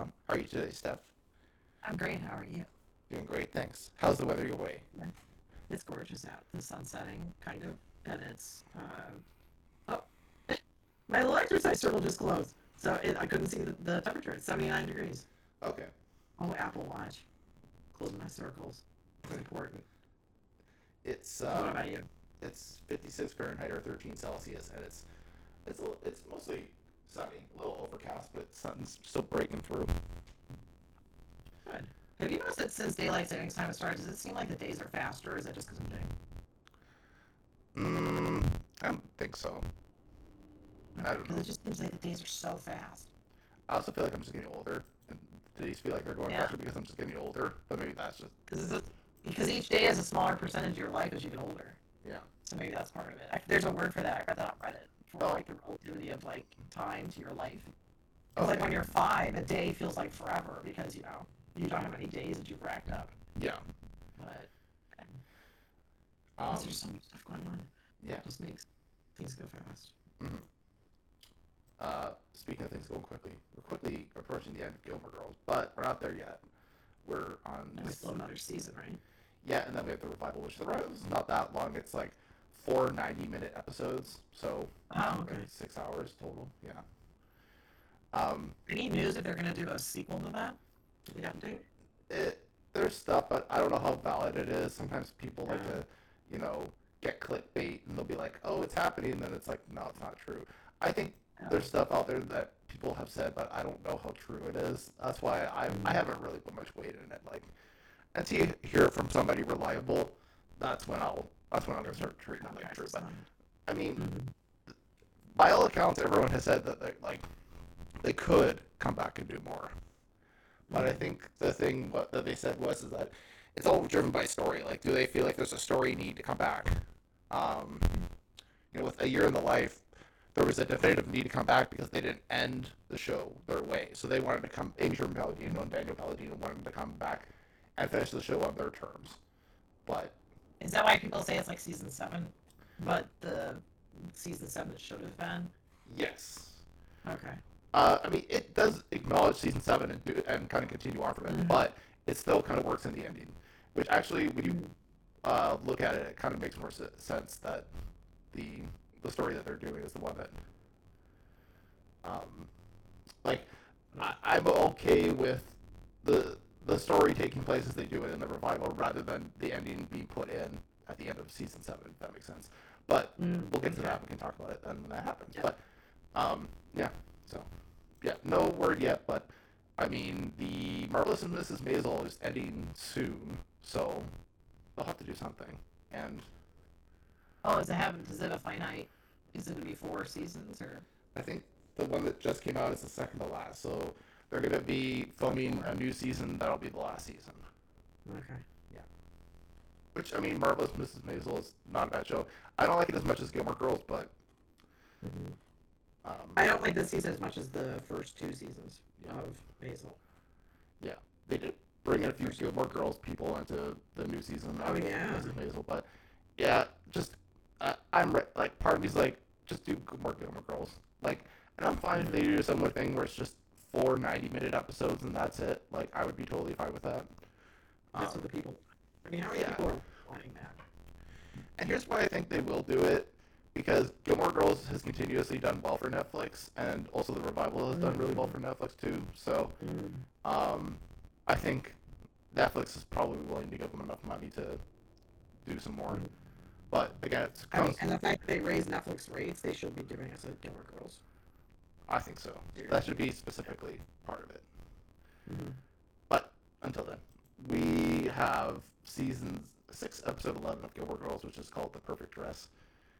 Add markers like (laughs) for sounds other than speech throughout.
stephaniesarkis.com. How are you today, Steph? I'm great. How are you? Doing great, thanks. How's the weather your way? It's gorgeous out. The sun's setting, kind of, and it's. Uh, oh, (coughs) my little exercise circle just closed, so it, I couldn't see the, the temperature. It's 79 degrees. Okay. Oh, Apple Watch. Closing my circles. It's important. It's what uh, about you? it's 56 Fahrenheit or 13 Celsius, and it's it's it's mostly sunny, a little overcast, but sun's still breaking through. Good. Have you noticed that since daylight savings time has started, does it seem like the days are faster, or is that just because I'm day? Mm, I don't think so. I don't know. it just seems like the days are so fast. I also feel like I'm just getting older. And the days feel like they're going Yeah. faster because I'm just getting older. But maybe that's just Because because each day is a smaller percentage of your life as you get older. yeah. So maybe that's part of it. I, there's a word for that. I read that on Reddit for like the relativity of like time to your life. Oh, like when you're five, a day feels like forever because you know you don't have any days that you've racked up. Yeah. But Um, there's so much stuff going on. yeah. It just makes things go fast. Uh, speaking of things going quickly, we're quickly approaching the end of Gilmore Girls, but we're not there yet. We're on And we still another season, right? yeah, and then we have the revival, which the revival is not that long. It's like four 90 minute episodes, so Oh, okay. like six hours total. Yeah. Um, Any news if they're gonna do a sequel to that? They update? it, there's stuff, but I don't know how valid it is. Sometimes people like to, you know, get clickbait and they'll be like, "Oh, it's happening," and then it's like, "No, it's not true." I think Yeah. there's stuff out there that people have said, but I don't know how true it is. That's why I Mm. I haven't really put much weight in it. Like, until you hear it from somebody reliable, that's when I'll that's when I'm gonna start treating it like. But I mean, Mhm. by all accounts, everyone has said that they like they could come back and do more. But I think the thing what, that they said was is that it's all driven by story. Like, do they feel like there's a story need to come back? Um, you know, with a year in the life, there was a definitive need to come back because they didn't end the show their way. So they wanted to come. Amy Sherman Palladino and Daniel Palladino wanted to come back and finish the show on their terms. But Is that why people say it's like season seven? But the season seven should have been? yes, Okay. Uh, I mean, it does acknowledge season seven and do and kind of continue on from it, Mhm. but it still kind of works in the ending. Which actually, when you uh, look at it, it kind of makes more sense that the the story that they're doing is the one that, um, like, I, I'm okay with the the story taking place as they do it in the revival, rather than the ending being put in at the end of season seven. If that makes sense. But Mm, we'll get to that. We can talk about it then when that happens. Yeah. But um, yeah. So yeah, no word yet. But I mean, the Marvelous and Mrs. Maisel is ending soon, so they'll have to do something. And Oh, is it have Is it a finite? Is it gonna be four seasons or? I think the one that just came out is the second to last. So they're gonna be filming a new season that'll be the last season. Okay. Yeah. Which I mean, Marvelous Mrs. Maisel is not a bad show. I don't like it as much as Gilmore Girls, but um, I don't like this season as much as the first two seasons of Maisel. Yeah, they did bring in a few Gilmore Girls people into the new season Oh, yeah. Mrs. Maisel, but yeah, just uh, I'm re- like part of me's like just do more Gilmore Girls, like, and I'm fine if they do a similar thing where it's just four 90 minute episodes and that's it. Like, I would be totally fine with that. That's Um, what the people. I mean, how many yeah. people are wanting that? And here's why I think they will do it. Because Gilmore Girls has continuously done well for Netflix, and also the revival has done really well for Netflix too. So, um, I think Netflix is probably willing to give them enough money to do some more. But again, it's I mean, and the fact they raise Netflix rates, they should be doing us a Gilmore Girls. I think so. That should be specifically part of it. Mhm. But until then, we have season six, episode eleven of Gilmore Girls, which is called "The Perfect Dress,"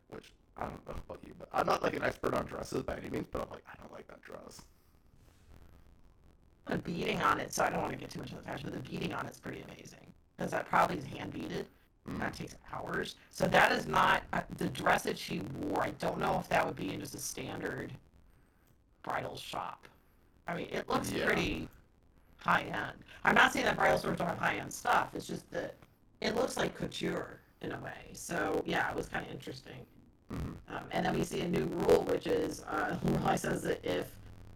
which I don't know about you, but I'm not like an expert on dresses by any means. But I'm like, I don't like that dress. The beading on it, so I don't want to get too much of the fashion, but the beading on it's pretty amazing. Because that probably is hand beaded. Mm. That takes hours. So that is not uh, the dress that she wore. I don't know if that would be in just a standard bridal shop. I mean, it looks Yeah. pretty high end. I'm not saying that bridal stores don't have high end stuff. It's just that it looks like couture. in a way. So yeah, it was kind of interesting. Mhm. Um, and then we see a new rule, which is uh, Lorelai says that if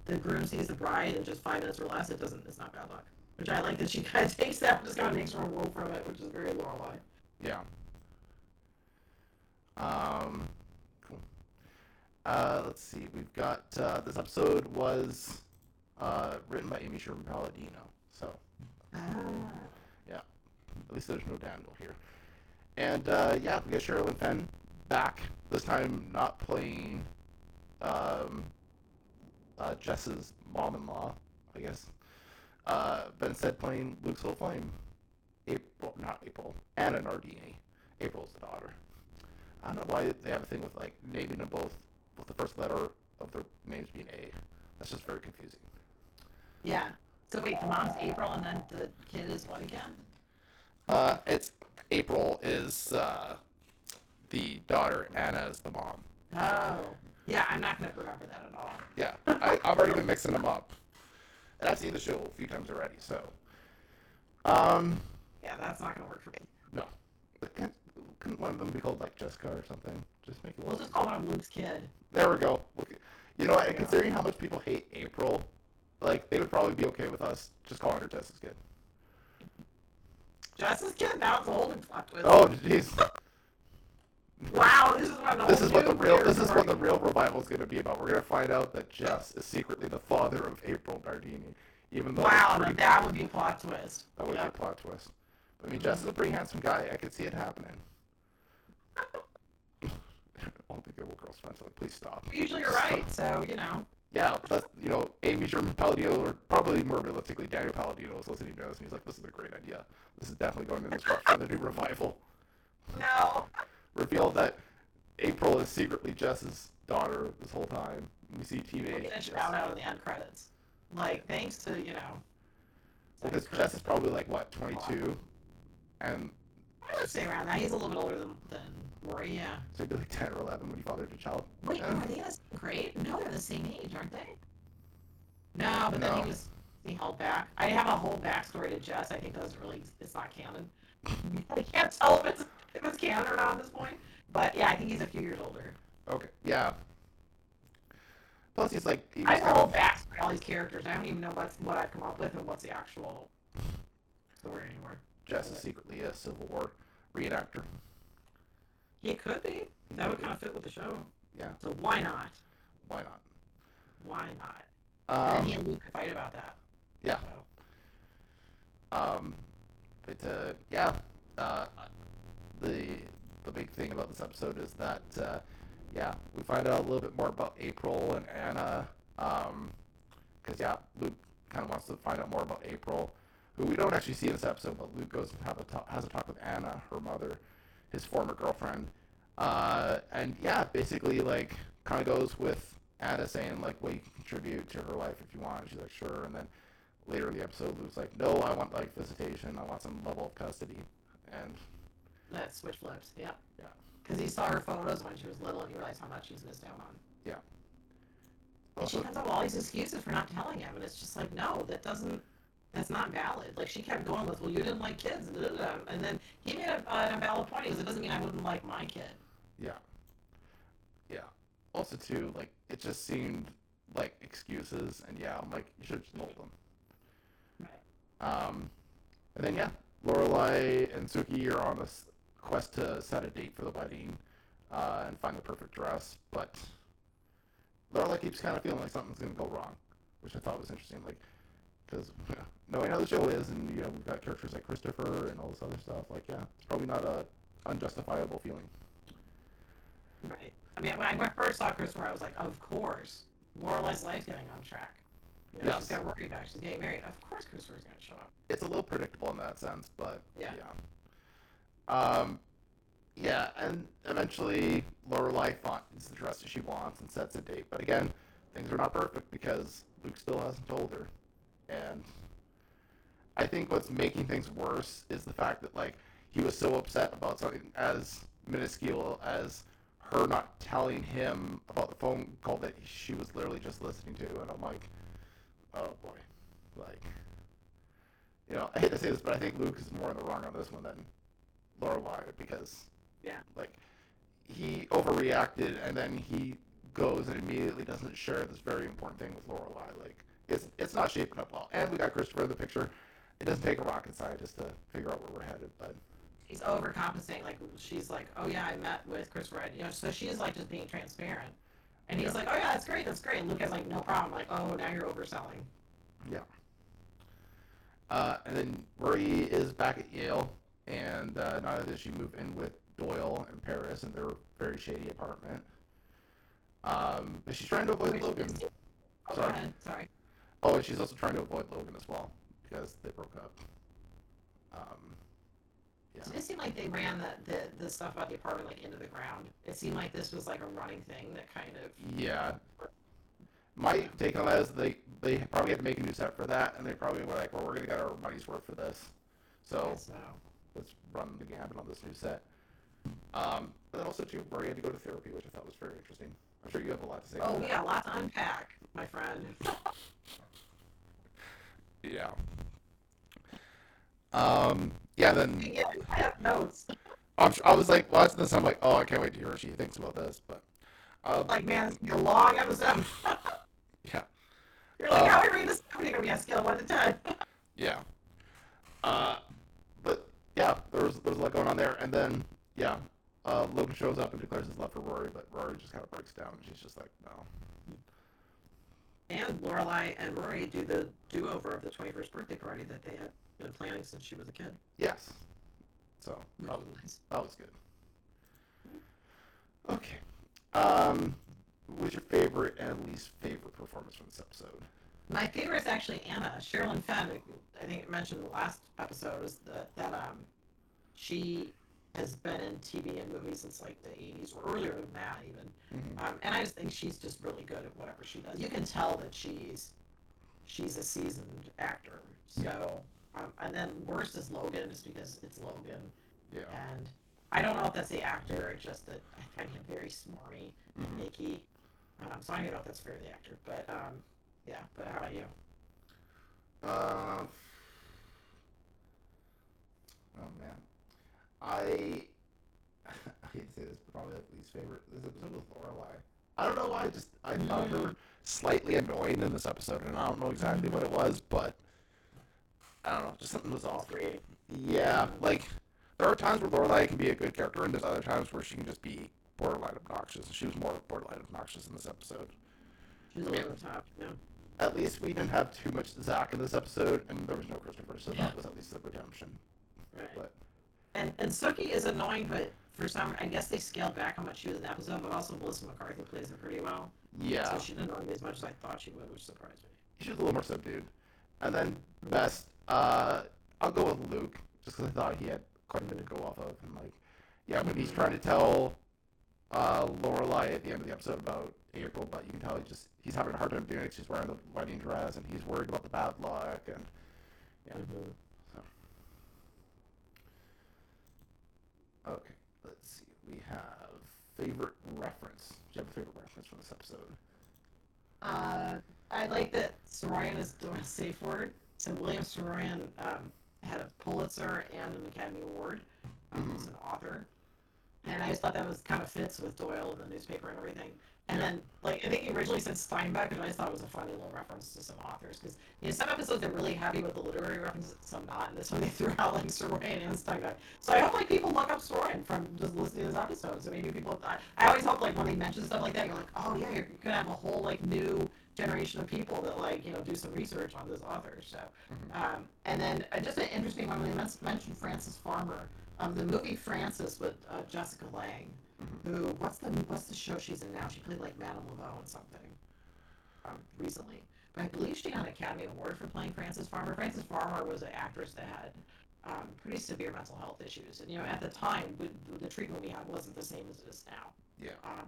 the groom sees the bride in just five minutes or less, it doesn't. It's not bad luck. Which I like that she (laughs) kind of takes that, and just kind of makes her own rule from it, which is very Lorelai. Yeah. Um. Uh, let's see. We've got uh, this episode was uh, written by Amy Sherman Palladino, so yeah, at least there's no Daniel here. And uh, yeah, we got Sherilyn Fenn back this time, not playing um, uh, Jess's mom-in-law, I guess, uh, but instead playing Luke's little flame. April, not April, Anna Nardini. April's the daughter. I don't know why they have a thing with like naming them both with the first letter of their names being A. That's just very confusing. Yeah. So wait, the mom's April, and then the kid is what again? Uh, it's April is uh, the daughter, Anna is the mom. Oh. Yeah, I'm not gonna remember that at all. Yeah, I, I've already been mixing them up, and I've seen the show a few times already. So, um, Yeah, that's not gonna work for me. no, But can't, couldn't one of them be called like Jessica or something? Just make it We'll work. just call him Luke's kid. There we go. You know, considering how much people hate April, like they would probably be okay with us just calling her Jessica's kid. Jess's kid now it's old and fucked with. Oh, jeez. Wow, this is what the This is what the real this is what the real revival is going to be about. We're going to find out that Jess is secretly the father of April Nardini, even though Wow, pretty- that would be a plot twist. that would Yeah. be a plot twist. I mean, Jess is a pretty handsome guy. I could see it happening. (laughs) I don't think they were girls friends. Like, please stop. Usually you're right, so you know. Yeah, that's you know, Amy Sherman Palladino, or probably more realistically, Daniel Palladino is listening to this, and he's like, "This is a great idea. This is definitely going in this route for the new revival." No. (laughs) Reveal that April is secretly Jess's daughter this whole time. We see We're teenage gonna Jess. shout out in the end credits. Like thanks to you know. Because Jess is probably like what, 22, and I would say around that. He's a little bit older than, than Rory, yeah. so he'd be like 10 or 11 when he fathered a child. Wait, Yeah. are they in the same grade? No, they're the same age, aren't they? No, but then he was he held back. I have a whole backstory to Jess. I think that doesn't really it's not canon. (laughs) I can't tell if it's if it's canon or not at this point. But yeah, I think he's a few years older. Okay, yeah. Plus, he's like, he I have a whole backstory, all these characters. I don't even know what's what I've come up with and what's the actual story anymore. Jess is secretly a Civil War reenactor. He could be. That would kind of fit with the show. Yeah. So why not? Why not? Why not? Um, he and Luke could fight about that. yeah. So, Um, but uh, yeah, uh, the the big thing about this episode is that uh, yeah, we find out a little bit more about April and Anna. Um, because yeah, Luke kind of wants to find out more about April, who we don't actually see in this episode, but Luke goes and have a talk, has a talk with Anna, her mother, his former girlfriend. Uh, and yeah, basically like kind of goes with Anna saying like, well, you can contribute to her life if you want. She's like, sure. And then later in the episode, Luke's like, no, I want like visitation. I want some level of custody. And that switch flips. Yeah. Yeah. Because he saw her photos when she was little and he realized how much he's missed out on. Yeah. And she Also- comes up with all these excuses for not telling him, and it's just like, no, that doesn't. That's not valid. Like she kept going with, well, you didn't like kids, and then he made a, an invalid point. He goes, it doesn't mean I wouldn't like my kid. yeah, yeah. Also too, like it just seemed like excuses. And yeah, I'm like, you should just told them. Right. Um, and then yeah, Lorelai and Sookie are on a quest to set a date for the wedding uh, and find the perfect dress, but Lorelai keeps kind of feeling like something's gonna go wrong, which I thought was interesting. Like, because yeah, knowing how the show is, and you know we've got characters like Christopher and all this other stuff. Like, yeah, it's probably not a unjustifiable feeling. Right. I mean, when I first saw Christopher, I was like, of course, more or less life's getting on track. You know, Yes. She's got Rory back. She's getting married. Of course, Christopher's gonna show up. It's a little predictable in that sense, but Yeah. yeah. Um, yeah, and eventually Lorelai finds the dress that she wants and sets a date. But again, things are not perfect because Luke still hasn't told her. And I think what's making things worse is the fact that like he was so upset about something as minuscule as her not telling him about the phone call that she was literally just listening to. And I'm like, oh boy, like you know, I hate to say this, but I think Luke is more in the wrong on this one than Lorelai because Yeah. Like he overreacted, and then he goes and immediately doesn't share this very important thing with Lorelai. Like it's it's not shaping up well. And we got Christopher in the picture. It doesn't take a rocket scientist to figure out where we're headed, but He's overcompensating. Like she's like, oh yeah, I met with Chris Red. You know, so she's like just being transparent. And he's Yeah. like, oh yeah, that's great, that's great. And Luca's like, no problem. Like, oh, now you're overselling. Yeah. Uh, and then Rory is back at Yale, and uh, not only does she move in with Doyle and Paris in their very shady apartment, um, but she's trying to avoid Logan. Oh, Sorry. Sorry. Oh, and she's also trying to avoid Logan as well because they broke up. Um, yeah. It seemed like they ran the, the, the stuff about the apartment like into the ground. It seemed like this was like a running thing that kind of Yeah. My take on that is they they probably had to make a new set for that, and they probably were like, well, we're gonna get our money's worth for this, so so let's run the gambit on this new set. Um, but then also too, Rory had to go to therapy, which I thought was very interesting. I'm sure you have a lot to say. Oh yeah, a lot to unpack, my friend. (laughs) Yeah. Um. Yeah. Then yeah, I have notes. I'm, I was like watching this. I'm like, oh, I can't wait to hear what she thinks about this. But, um, Like man, it's gonna be a long episode. (laughs) yeah. You're like, Uh, how are we reading this? Gonna be on a scale one to ten. Yeah. Uh, but yeah, there was there was a lot going on there, and then yeah, uh, Logan shows up and declares his love for Rory, but Rory just kind of breaks down, and she's just like, no. And Lorelai and Rory do the do-over of the 21st birthday party that they had been planning since she was a kid. Yes. So that was, nice. that was good. Okay. Um, what was your favorite and least favorite performance from this episode? My favorite is actually Anna Sherilyn Fenn. I think it mentioned in the last episode is that that um she has been in TV and movies since like the 80s or earlier than that even. Mhm. Um, and I just think she's just really good at whatever she does. You can tell that she's she's a seasoned actor. So, um, and then worst is Logan, just because it's Logan, Yeah. and I don't know if that's the actor or just that I find him very smarmy and Mhm. icky. Um, so I don't know if that's fair to the actor, but um, yeah. But how about you? Um. Oh man, I (laughs) I hate to say this, but probably like least favorite this episode was Lorelai. I don't know why. I just I found her slightly annoying in this episode, and I don't know exactly what it was, but I don't know. Just something was off. Yeah, like there are times where Lorelai can be a good character, and there's other times where she can just be borderline obnoxious. She was more borderline obnoxious in this episode. She's over the top. Yeah. At least we didn't have too much Zach in this episode, and there was no Christopher, so that was at least the redemption. Right. But And and Sookie is annoying, but for some, I guess they scaled back how much she was in the episode. But also, Melissa McCarthy plays her pretty well. yeah, So she didn't annoy me as much as I thought she would, which surprised me. she was a little more subdued. And then best, uh, I'll go with Luke, just because I thought he had quite a bit to go off of, and like, yeah, when he's trying to tell uh, Lorelai at the end of the episode about April, but you can tell he just he's having a hard time doing it. She's wearing the wedding dress, and he's worried about the bad luck, and yeah. So. Okay, let's see. We have favorite reference. Do you have a favorite reference from this episode? Uh, I like that Saroyan is doing a safe word. So William Saroyan um, had a Pulitzer and an Academy Award. Um, He's an author, and I just thought that was kind of fits with Doyle and the newspaper and everything. And then, like, I think he originally said Steinbeck, and I just thought it was a funny little reference to some authors because you know some episodes they're really happy with the literary references, some not. And this one they threw out like Saroyan and Steinbeck. So I hope like people look up Saroyan from just listening to his episodes. So maybe people. I, I always hope like when they mention stuff like that, you're like, oh yeah, you're gonna have a whole like new generation of people that like you know do some research on this author. So, um, and then uh, just an interesting one when they mentioned Frances Farmer. Um, the movie Frances with uh, Jessica Lange, who what's the what's the show she's in now? She played like Madame Laveau and something um, recently. But I believe she got an Academy Award for playing Frances Farmer. Frances Farmer was an actress that had um, pretty severe mental health issues, and you know at the time we, the treatment we had wasn't the same as it is now. Yeah. Um,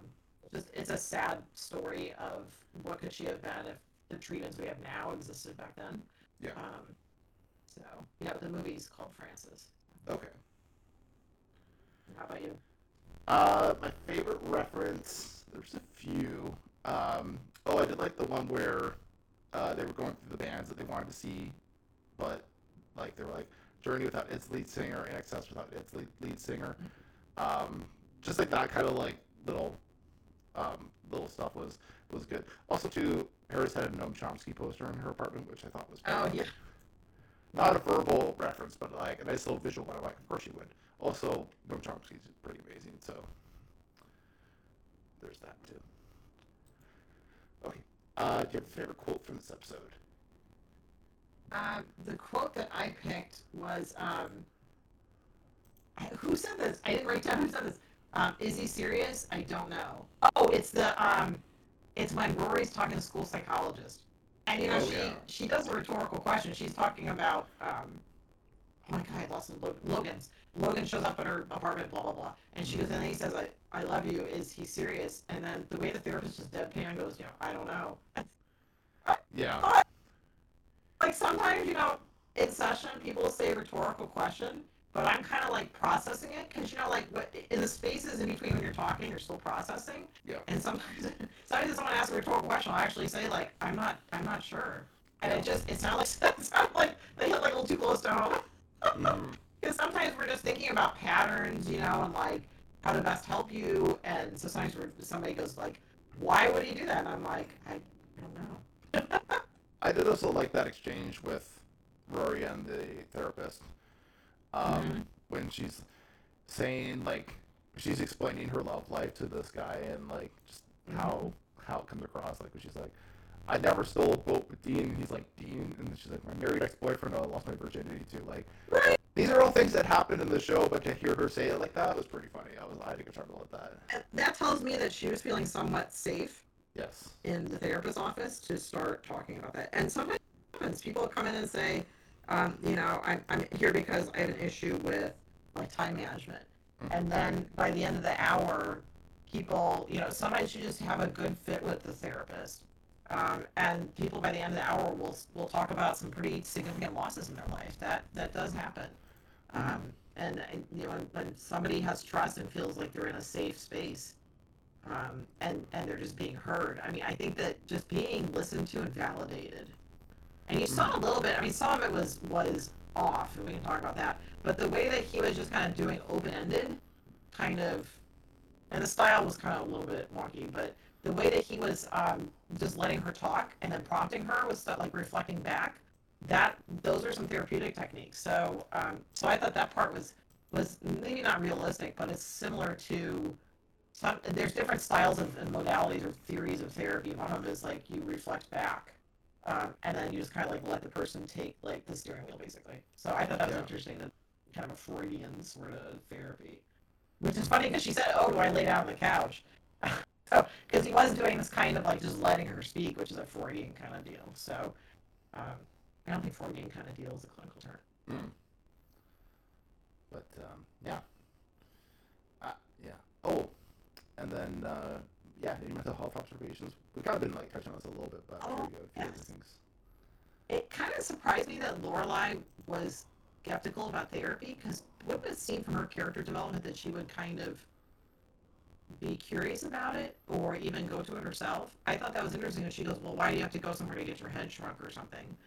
just it's a sad story of what could she have been if the treatments we have now existed back then. Yeah. Um, so yeah, but the movie's called Frances. Okay. How about you? Uh, my favorite reference. There's a few. Um, oh, I did like the one where uh, they were going through the bands that they wanted to see, but like they were like Journey without its lead singer, and INXS without its lead, lead singer. Um, just like that kind of like little um, little stuff was was good. Also, too, Paris had a Noam Chomsky poster in her apartment, which I thought was Oh yeah. not a verbal reference, but like a nice little visual one. I'm like, of course you would. Also, Noam is pretty amazing, so there's that too. Okay, uh, do you have a favorite quote from this episode? Um, the quote that I picked was um, who said this? I didn't write down who said this. Um, is he serious? I don't know. Oh, it's the um, it's when Rory's talking to school psychologist, and you know Oh, she yeah. she does a rhetorical question. She's talking about um, oh my god, I lost. Logan's. Logan shows up at her apartment, blah blah blah, and she goes, in and he says, "I I love you." Is he serious? And then the way the therapist just deadpan goes, you know, I don't know. (laughs) Yeah, like sometimes you know in session people will say a rhetorical question but i'm kind of like processing it because you know like what in the spaces in between when you're talking you're still processing Yeah. and sometimes (laughs) sometimes if someone asks a rhetorical question i'll actually say like i'm not i'm not sure and it just it sounds like (laughs) it sounds like they hit like a little too close to home Mhm. Because sometimes we're just thinking about patterns you know and like how to best help you and so sometimes we're, somebody goes like why would he do that and i'm like i, don't know (laughs) I did also like that exchange with Rory and the therapist. Um, Mhm. when she's saying like she's explaining her love life to this guy and like just how how it comes across like when she's like I never stole a boat with Dean. And he's like Dean and she's like my married ex boyfriend I lost my virginity to like right. these are all things that happened in the show but to hear her say it like that was pretty funny. I was I had a good chuckle at that. That tells me that she was feeling somewhat safe yes. in the therapist's office to start talking about that. And sometimes happens, people come in and say, um, you know, I'm, I'm here because I have an issue with my time management. And then by the end of the hour, people, you know, sometimes you just have a good fit with the therapist. Um, and people by the end of the hour will will talk about some pretty significant losses in their life. That that does happen. Um, and you know, when, when somebody has trust and feels like they're in a safe space, um, and and they're just being heard. I mean, I think that just being listened to and validated. And you saw a little bit. I mean, some of it was was off, and we can talk about that. But the way that he was just kind of doing open ended, kind of, and the style was kind of a little bit wonky, but the way that he was um, just letting her talk and then prompting her was stuff like reflecting back. That those are some therapeutic techniques. So um, so I thought that part was was maybe not realistic, but it's similar to some there's different styles of and modalities or theories of therapy. One of them is like you reflect back, um, and then you just kind of like let the person take like the steering wheel, basically. So I thought that was Yeah. interesting, that kind of a Freudian sort of therapy, which is funny because she said, "Oh, do I lay down on the couch?" So because he was doing this kind of like just letting her speak, which is a Freudian kind of deal. So um, I don't think Freudian kind of deal is a clinical term. Mm. But um, yeah, uh, yeah. Oh, and then uh, yeah, your mental health observations. We've kind of been like touching on this a little bit, but Oh, you a few other things. it kind of surprised me that Lorelai was skeptical about therapy because what would it seem from her character development that she would kind of be curious about it or even go to it herself. I thought that was interesting. And she goes, "Well, why do you have to go somewhere to get your head shrunk or something?"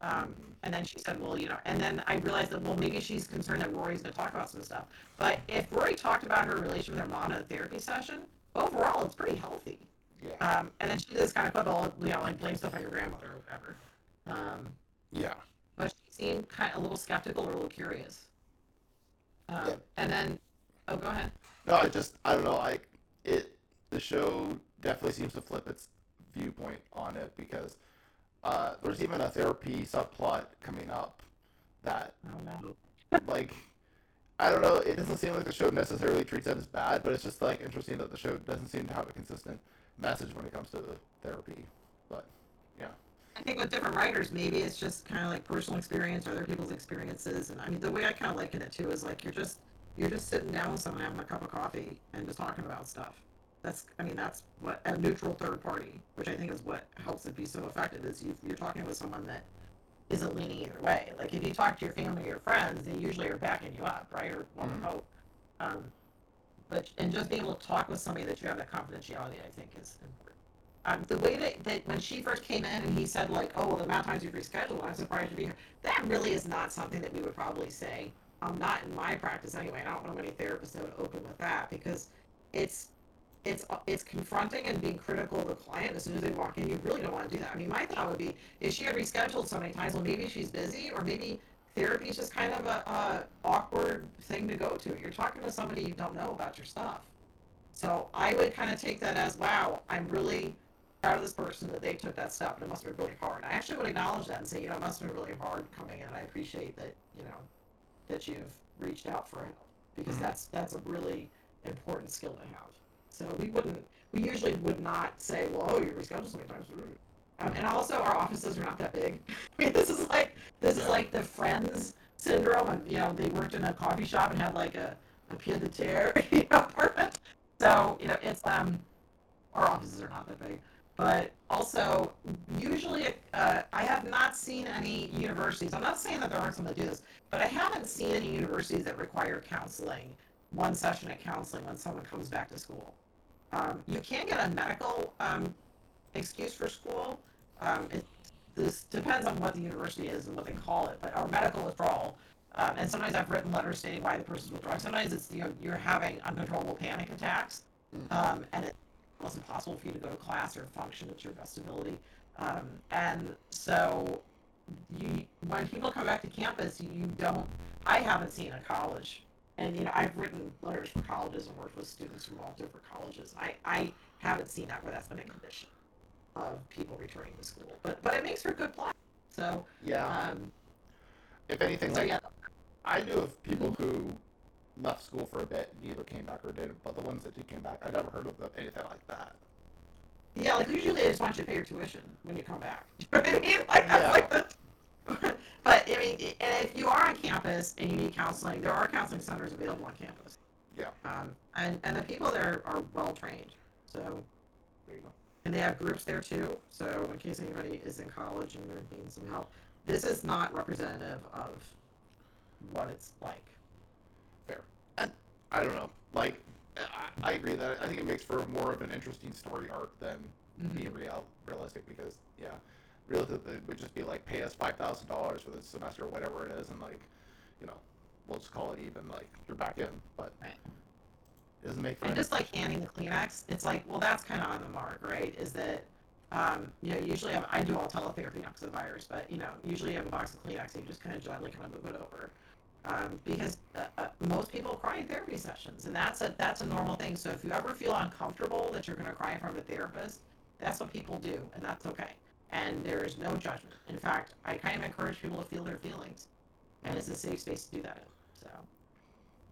Um, and then she said, "Well, you know." And then I realized that well, maybe she's concerned that Rory's going to talk about some stuff. But if Rory talked about her relation with her mom in a therapy session, overall, it's pretty healthy. Yeah. Um, and then she just kind of put all, you know, like blame stuff on your grandmother or whatever. Um, Yeah. but she seemed kind of a little skeptical or a little curious. Um, Yeah. And then, oh, go ahead. No, I just I don't know. I it the show definitely seems to flip its viewpoint on it because uh, there's even a therapy subplot coming up that Oh no. like I don't know. It doesn't seem like the show necessarily treats it as bad, but it's just like interesting that the show doesn't seem to have a consistent message when it comes to the therapy. But yeah, I think with different writers, maybe it's just kind of like personal experience or other people's experiences. And I mean, the way I kind of liken it too is like you're just you're just sitting down with someone having a cup of coffee and just talking about stuff. That's I mean that's what a neutral third party, which I think is what helps it be so effective. Is you, you're talking with someone that isn't leaning either way. Like if you talk to your family or your friends, they usually are backing you up, right? Or one would Mhm. hope. Um, but and just being able to talk with somebody that you have that confidentiality, I think, is important. Um, the way that, that when she first came in and he said like, oh, well, the amount of times you've rescheduled, I'm surprised to be here. That really is not something that we would probably say um, not in my practice anyway. I don't know many therapists that would open with that because it's it's it's confronting and being critical of the client as soon as they walk in. You really don't want to do that. I mean, my thought would be if she had rescheduled so many times, well, maybe she's busy, or maybe therapy is just kind of a, a awkward thing to go to. You're talking to somebody you don't know about your stuff. So I would kind of take that as, wow, I'm really proud of this person that they took that step, and it must have been really hard. I actually would acknowledge that and say, you know, it must have been really hard coming in. I appreciate that, you know, that you've reached out for help because that's that's a really important skill to have. So we wouldn't, we usually would not say, well, oh, you're rescheduled so many times. Um, and also, our offices are not that big. I (laughs) mean, this is like this is like the Friends syndrome, and you know, they worked in a coffee shop and had like a a pied de terre, (laughs) you know, apartment. So you know, it's um, our offices are not that big, but also usually uh, I have not seen any universities. I'm not saying that there aren't some that do this, but I haven't seen any universities that require counseling, one session of counseling when someone comes back to school. Um, you can get a medical um, excuse for school. Um, it, this depends on what the university is and what they call it, but our medical withdrawal. Um, and sometimes I've written letters stating why the person's withdrawing. Sometimes it's you know you're having uncontrollable panic attacks, um, and it wasn't possible for you to go to class or function at your best ability. Um, and so, you when people come back to campus, you don't. I haven't seen a college, and you know I've written letters for colleges and worked with students from all different colleges. I I haven't seen that where that's been a condition of people returning to school. But but it makes for a good play. So Yeah. um, if anything, so like yeah, I knew of people who left school for a bit and either came back or didn't, but the ones that did came back, I never heard of them, anything like that. yeah. Like usually they just want you to pay your tuition when you come back. (laughs) You know what I mean? Like that's like the. (laughs) but I mean, and if you are on campus and you need counseling, there are counseling centers available on campus. Yeah. Um, and and the people there are well trained. So There you go. and they have groups there too. So in case anybody is in college and they're needing some help, this is not representative of what it's like. I don't know. Like, I, I agree that I think it makes for more of an interesting story arc than Mhm. being real realistic because yeah, realistically it would just be like pay us five thousand dollars for the semester or whatever it is, and like, you know, we'll just call it even. Like you're back in, but Right. it doesn't make And just like handing the Kleenex, it's like, well, that's kind of on the mark, right? Is that, um, you know, usually I, I do all teletherapy now because of the virus, but you know, usually you have a box of Kleenex and you just kind of gently kind of move it over, um, because uh, uh, most people cry in therapy sessions, and that's a that's a normal thing. So if you ever feel uncomfortable that you're going to cry in front of a therapist, that's what people do, and that's okay. And there is no judgment. In fact, I kind of encourage people to feel their feelings, and it's a safe space to do that in. So.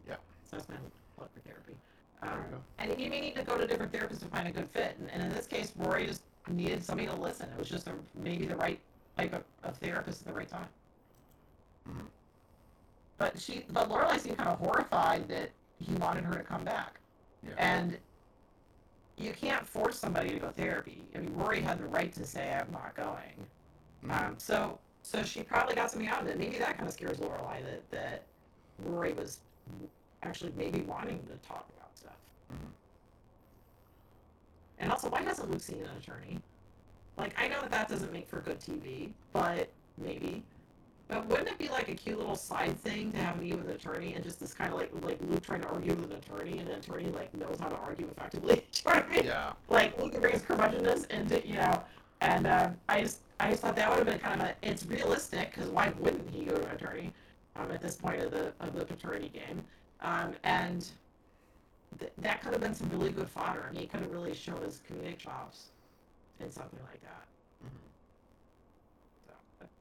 Yeah. So that's my plug for therapy. Um, and you may need to go to different therapists to find a good fit. And, and in this case, Rory just needed somebody to listen. It was just a, maybe the right type of, of therapist at the right time. Mhm. But she, but Lorelai seemed kind of horrified that he wanted her to come back. Yeah. And you can't force somebody to go therapy. I mean, Rory had the right to say, "I'm not going." Mhm. Um, so, so she probably got something out of it. Maybe that kind of scares Lorelai that that Rory was actually maybe wanting to talk about stuff. Mhm. And also, why hasn't Luke seen an attorney? Like, I know that that doesn't make for good TV, but maybe. But wouldn't it be like a cute little side thing to have me with an attorney and just this kind of like like Luke trying to argue with an attorney and an attorney like knows how to argue effectively? Do (laughs) you know what I mean? yeah. like Luke brings curmudgeonness into you know, and uh, I just I just thought that would have been kind of a it's realistic because why wouldn't he go to an attorney um, at this point of the of the paternity game, um, and th- that could have been some really good fodder, and he could have really shown his comedic chops in something like that.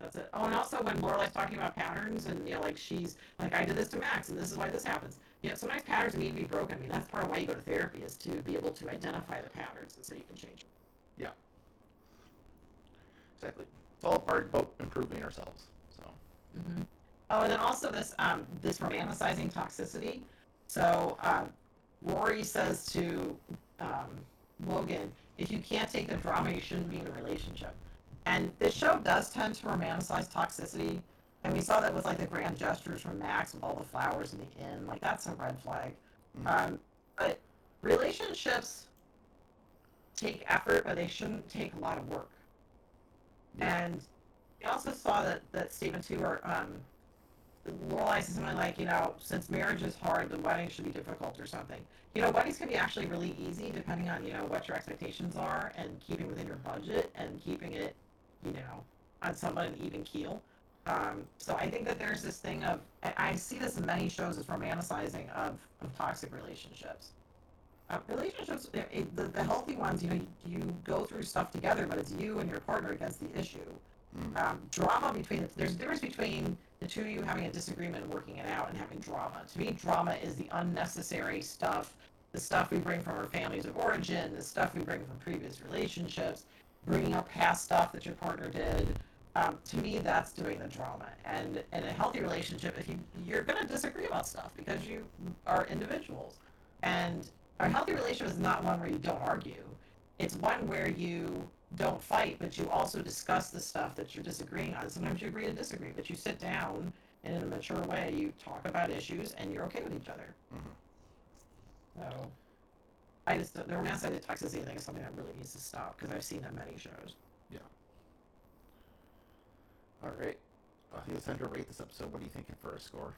That's it. Oh, and also when Lorelai's talking about patterns, and you know, like she's like, I did this to Max, and this is why this happens. You know, sometimes patterns need to be broken. I mean, that's part of why you go to therapy is to be able to identify the patterns, and so you can change them. Yeah. Exactly. It's all part about improving ourselves. So. Mm-hmm. Oh, and then also this um, this romanticizing toxicity. So um, Rory says to um, Logan, if you can't take the drama, you shouldn't be in a relationship. And this show does tend to romanticize toxicity. And we saw that with like the grand gestures from Max with all the flowers in the inn. Like that's a red flag. Um, but relationships take effort, but they shouldn't take a lot of work. Yeah. And we also saw that, that Stephen Stewart um, Lorelai says something like, you know, since marriage is hard, the wedding should be difficult or something. You know, weddings can be actually really easy depending on, you know, what your expectations are and keeping within your budget and keeping it, you know, on somewhat an even keel. Um, so I think that there's this thing of, I I see this in many shows as romanticizing of, of toxic relationships. Uh, relationships, it, it- the, the healthy ones, you know, you, you go through stuff together, but it's you and your partner against the issue. Um, drama between, there's a difference between the two of you having a disagreement and working it out and having drama. To me, drama is the unnecessary stuff, the stuff we bring from our families of origin, the stuff we bring from previous relationships, bringing up past stuff that your partner did. Um, to me, that's doing the drama. And in a healthy relationship, if you you're gonna disagree about stuff because you are individuals, and a healthy relationship is not one where you don't argue. It's one where you don't fight, but you also discuss the stuff that you're disagreeing on. Sometimes you agree to disagree, but you sit down and in a mature way, you talk about issues, and you're okay with each other. So, I just the romanticized toxicity thing is something that really needs to stop because I've seen that many shows. Yeah. All right. I think it's time to rate this episode. What are you thinking for a score?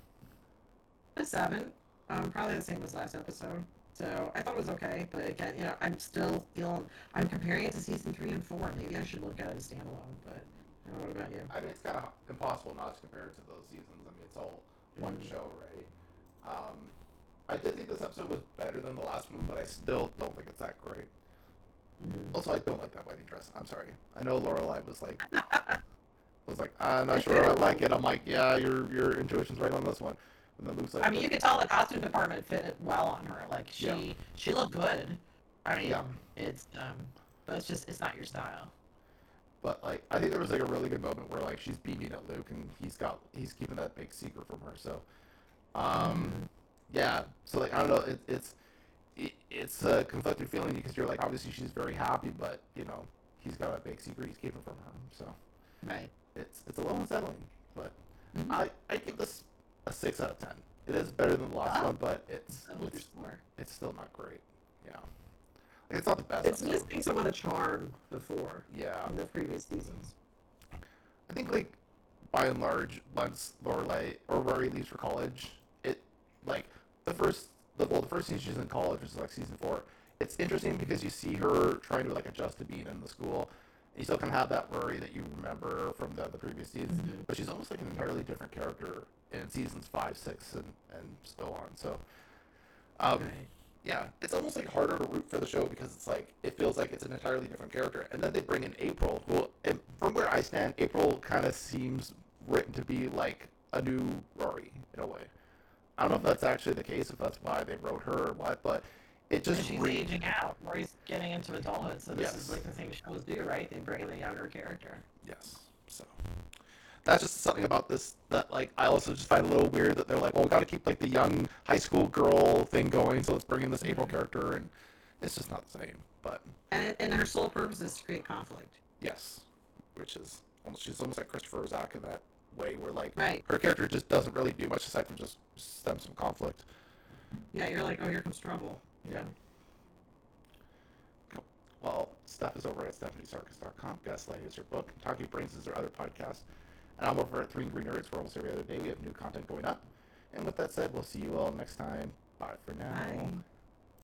A seven, um, probably the same as last episode. So I thought it was okay, but again, you know, I'm still feeling. I'm comparing it to season three and four. Maybe I should look at it as standalone. But I don't know what about you? I mean, it's kind of impossible not to compare it to those seasons. I mean, it's all one Mhm. show, right? Um, I did think this episode was better than the last one, but I still don't think it's that great. Mhm. Also, I don't like that wedding dress. I'm sorry. I know Lorelai was like, (laughs) was like, I'm not sure I like it. I'm like, yeah, your your intuition's right on this one. And then Luke's like, I mean, you could tell the costume department fit it well on her. Like she, Yeah. she looked good. I mean, Yeah. it's um, but it's just it's not your style. But like, I think there was like a really good moment where like she's beaming at Luke and he's got he's keeping that big secret from her. So, um, yeah. So like, I don't know. It, it's it, it's a conflicted feeling because you're like, obviously she's very happy, but you know, he's got a big secret he's keeping from her. So Right. it's it's a little unsettling. But Mhm. I I give this a six out of ten. It is better than the last Wow. one, but it's it's it's still not great. Yeah. Like, it's not the best. It's missing some of the charm before Yeah. in the previous seasons. I think like by and large, once Lorelai or Rory leaves for college, like the first the well the first season she's in college, which is like season four. It's interesting because you see her trying to like adjust to being in the school. You still kind of have that Rory that you remember from the, the previous seasons, Mhm. but she's almost like an entirely different character in seasons five, six, and and so on. So, um, Right. yeah, it's almost like harder to root for the show because it's like it feels like it's an entirely different character, and then they bring in April, who, and from where I stand, April kind of seems written to be like a new Rory in a way. I don't know if that's actually the case, if that's why they wrote her or what, but it just she's re- aging out. Rory's getting into adulthood, so this Yes. is like the thing shows do, right? They bring in a younger character. yes. So that's just something about this that like I also just find a little weird that they're like, well, we got to keep like the young high school girl thing going, so let's bring in this April character, and it's just not the same. But And, and her sole purpose is to create conflict. Yes, which is almost she's almost like Christopher or Zach in that way, where like Right. her character just doesn't really do much aside from just stem some conflict. Yeah, you're like, oh, here comes trouble. Yeah. Cool. Well, stuff is over at stephaniesarkis.com. Gaslight is her book. Talking Brains is her other podcast. And I'm over at Three Angry Nerds where almost every other day we have new content going up. And with that said, we'll see you all next time. Bye for now. Bye.